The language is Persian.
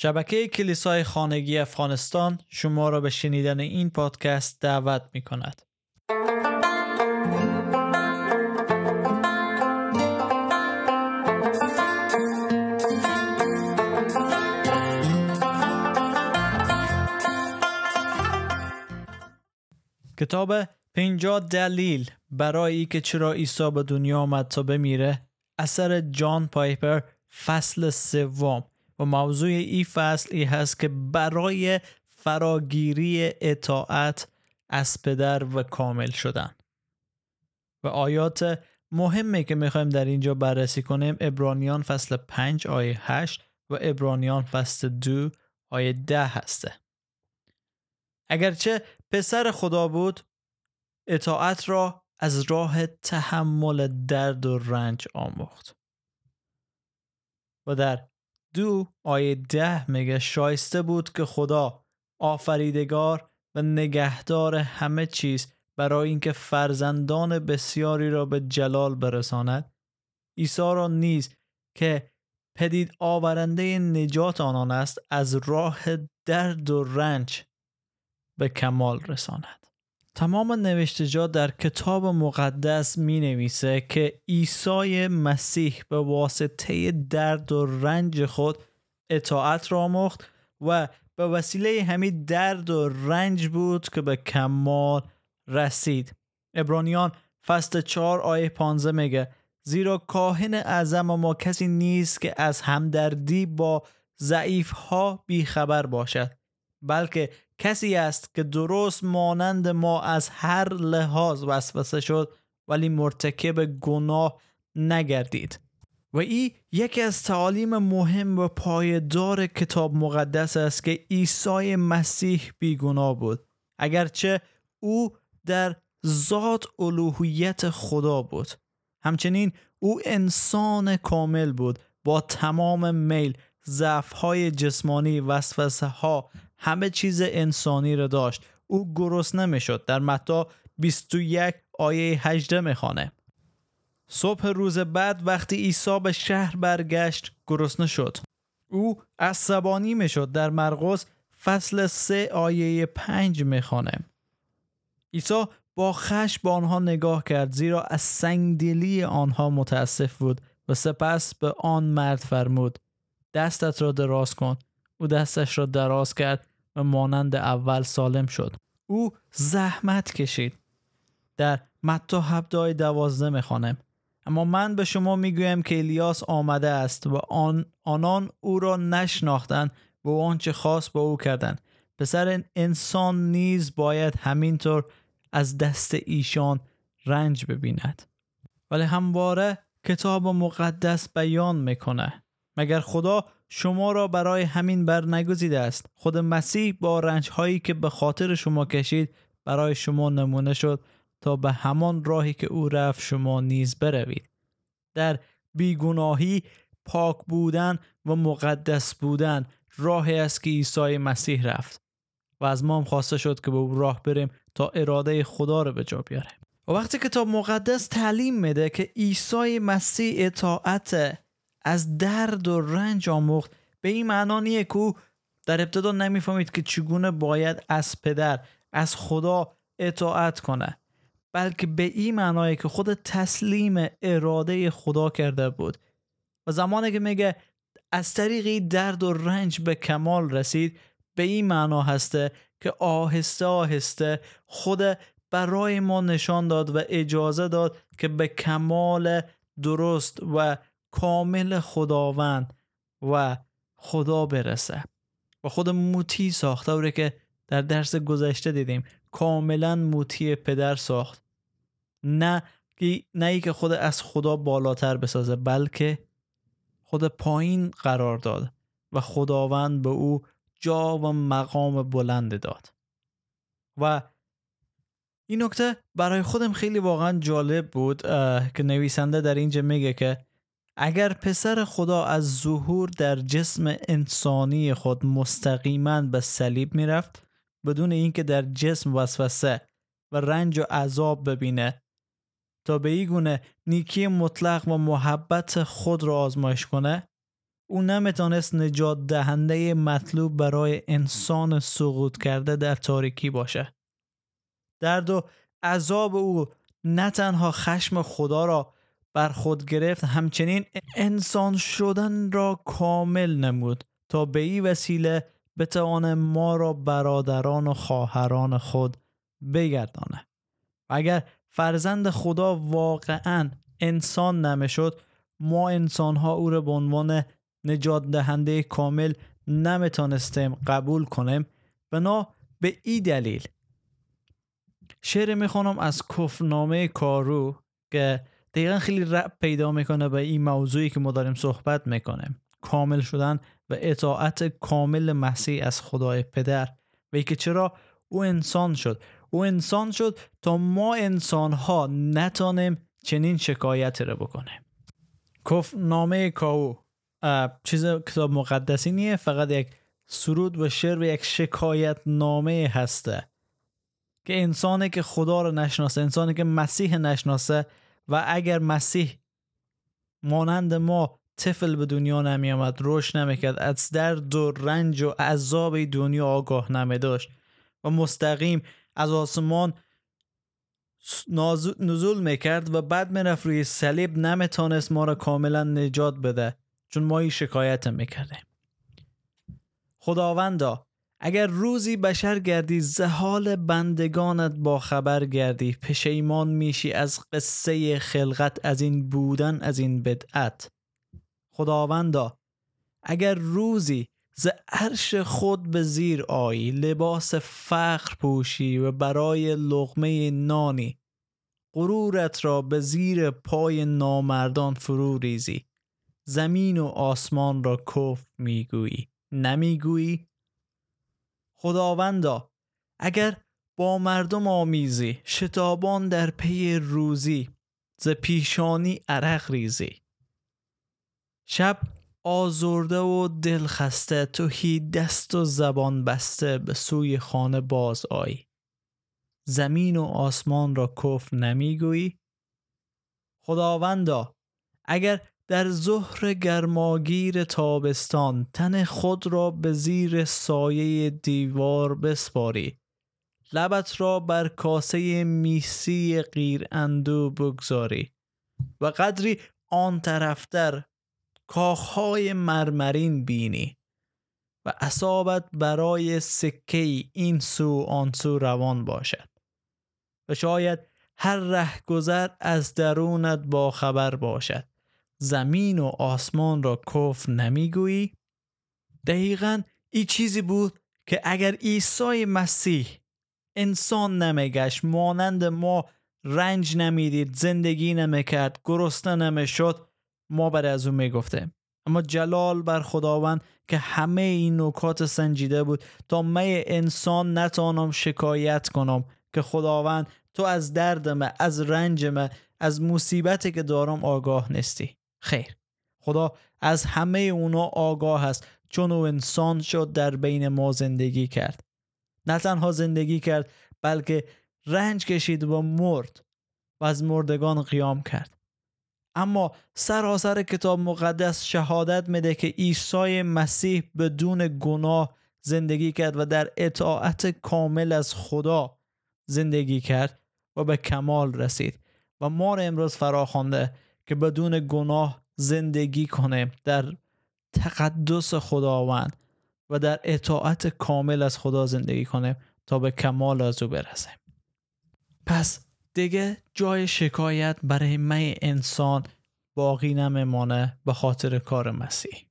شبکه کلیسای خانگی افغانستان شما را به شنیدن این پادکست دعوت می کند. کتاب 50 دلیل برای که چرا عیسی به دنیا آمد تا بمیره اثر جان پایپر فصل سوم و موضوع این فصل ای هست که برای فراگیری اطاعت از پدر و کامل شدن. و آیات مهمه که می‌خوایم در اینجا بررسی کنیم ابرانیان فصل 5 آیه 8 و ابرانیان فصل 2 آیه 10 هسته. اگرچه پسر خدا بود اطاعت را از راه تحمل درد و رنج آموخت. و در دو آیه ده میگه شایسته بود که خدا آفریدگار و نگهدار همه چیز برای اینکه فرزندان بسیاری را به جلال برساند. عیسی را نیز که پدید آورنده نجات آنان است از راه درد و رنج به کمال رساند. تمام نوشتجات در کتاب مقدس می نویسه که عیسی مسیح به واسطه درد و رنج خود اطاعت را آموخت و به وسیله همین درد و رنج بود که به کمال رسید. ابرانیان فصل 4 آیه 15 میگه زیرا کاهن اعظم ما کسی نیست که از همدردی با ضعیف ها بیخبر باشد. بلکه کسی است که درست مانند ما از هر لحاظ وسوسه شد ولی مرتکب گناه نگردید. و این یکی از تعالیم مهم و پایدار کتاب مقدس است که عیسی مسیح بیگناه بود. اگرچه او در ذات الوهیت خدا بود. همچنین او انسان کامل بود با تمام میل ضعف‌های جسمانی وسوسه ها همه چیز انسانی را داشت. او گرسنه نمی‌شد. در متا 21 آیه 18 می‌خوانه. صبح روز بعد وقتی عیسی به شهر برگشت گرسنه شد. او عصبانی می‌شد. در مرقس فصل 3 آیه 5 می‌خوانه. عیسی با خش به آنها نگاه کرد زیرا از سنگدلی آنها متاسف بود و سپس به آن مرد فرمود دستت را دراز کن. او دستش را دراز کرد و مانند اول سالم شد. او زحمت کشید. در متا هبدای دوازده می‌خوانم. اما من به شما می‌گویم که الیاس آمده است و آن آنان او را نشناختند و آنچه خاص با او کردند. پسر انسان نیز باید همینطور از دست ایشان رنج ببیند. ولی همواره کتاب مقدس بیان می‌کنه مگر خدا شما را برای همین بر نگذیده است. خود مسیح با رنج هایی که به خاطر شما کشید برای شما نمونه شد تا به همان راهی که او رفت شما نیز بروید. در بیگناهی پاک بودن و مقدس بودن راهی است که عیسی مسیح رفت و از ما هم خواسته شد که به او راه بریم تا اراده خدا رو به جا بیاریم. و وقتی کتاب مقدس تعلیم میده که عیسی مسیح اطاعت از درد و رنج آموخت. به این معنا نیه که در ابتدا نمی‌فهمید که چگونه باید از پدر از خدا اطاعت کنه بلکه به این معنایی که خود تسلیم اراده خدا کرده بود. و زمانی که میگه از طریق درد و رنج به کمال رسید به این معنا هسته که آهسته آهسته خود برای ما نشان داد و اجازه داد که به کمال درست و کامل خداوند و خدا برسه. و خود موتی ساخته اوره که در درس گذشته دیدیم. کاملا موتی پدر ساخت. نه نه ای که خود از خدا بالاتر بسازه بلکه خود پایین قرار داد و خداوند به او جا و مقام بلند داد. و این نکته برای خودم خیلی واقعا جالب بود که نویسنده در اینجا میگه که اگر پسر خدا از ظهور در جسم انسانی خود مستقیما به صلیب می‌رفت بدون اینکه در جسم وسوسه و رنج و عذاب ببینه تا به این گونه نیکی مطلق و محبت خود را آزمایش کنه او نمی‌تونست نجات دهنده مطلوب برای انسان سقوط کرده در تاریکی باشه. درد و عذاب او نه تنها خشم خدا را بر خود گرفت. همچنین انسان شدن را کامل نمود تا به این وسیله بتوانه ما را برادران و خواهران خود بگردانه اگر فرزند خدا واقعا انسان نمی‌شد ما انسان ها او را به عنوان نجات دهنده کامل نمی‌تونستیم قبول کنیم. بنا به این دلیل شعر می‌خوانم از کفنامه کارو که دقیقا خیلی رب پیدا می‌کنه به این موضوعی که ما داریم صحبت می‌کنیم. کامل شدن و اطاعت کامل مسیح از خدای پدر. و که چرا او انسان شد. او انسان شد تا ما انسان ها نتانیم چنین شکایت رو بکنیم. کف نامه کاو چیز کتاب مقدسی نیه فقط یک سرود و شعر و یک شکایت نامه هسته. که انسانی که خدا رو نشناسه انسانی که مسیح نشناسه و اگر مسیح مانند ما طفل به دنیا نمی آمد روش نمی‌کرد از درد و رنج و عذاب دنیا آگاه نمی داشت و مستقیم از آسمان نزول می‌کرد و بعد می‌رفت روی صلیب نمی‌تونست ما را کاملا نجات بده چون ما این شکایت می‌کردیم. خداوندا اگر روزی بشر گردی زهال بندگانت با خبر گردی. پشیمان میشی از قصه خلقت از این بودن از این بدعت. خداوندا اگر روزی ز عرش خود به زیر آیی لباس فخر پوشی و برای لغمه نانی غرورت را به زیر پای نامردان فرو ریزی. زمین و آسمان را کف می‌گویی. نمی‌گویی؟ خداوندا اگر با مردم آمیزی شتابان در پی روزی ز پیشانی عرق ریزی. شب آزرده و دل خسته توهی دست و زبان بسته به سوی خانه باز آی. زمین و آسمان را کف نمی‌گویی. خداوندا اگر در ظهر گرماگیر تابستان تن خود را به زیر سایه دیوار بسپاری. لبت را بر کاسه میسی غیر اندو بگذاری و قدری آن طرفتر کاخهای مرمرین بینی و اصابت برای سکه این سو آن سو روان باشد. و شاید هر ره گذر از درونت با خبر باشد. زمین و آسمان را کف نمی‌گویی؟ دقیقا این چیزی بود که اگر عیسی مسیح انسان نمیگشت مانند ما رنج نمی‌دید زندگی نمی‌کرد گرسنه نمی‌شد ما بر از او می‌گفتیم. اما جلال بر خداوند که همه این نکات سنجیده بود تا من انسان نتانم شکایت کنم که خداوند تو از درد از رنج از مصیبتی که دارم آگاه نیستی. خیر. خدا از همه اونا آگاه است چون او انسان شد در بین ما زندگی کرد. نه تنها زندگی کرد بلکه رنج کشید و مرد و از مردگان قیام کرد. اما سراسر کتاب مقدس شهادت میده که عیسی مسیح بدون گناه زندگی کرد و در اطاعت کامل از خدا زندگی کرد و به کمال رسید و ما را امروز فراخوانده که بدون گناه زندگی کنیم در تقدس خداوند و در اطاعت کامل از خدا زندگی کنیم تا به کمال از او برسیم پس دیگه جای شکایت برای من انسان باقی نمیمانه به خاطر کار مسیح.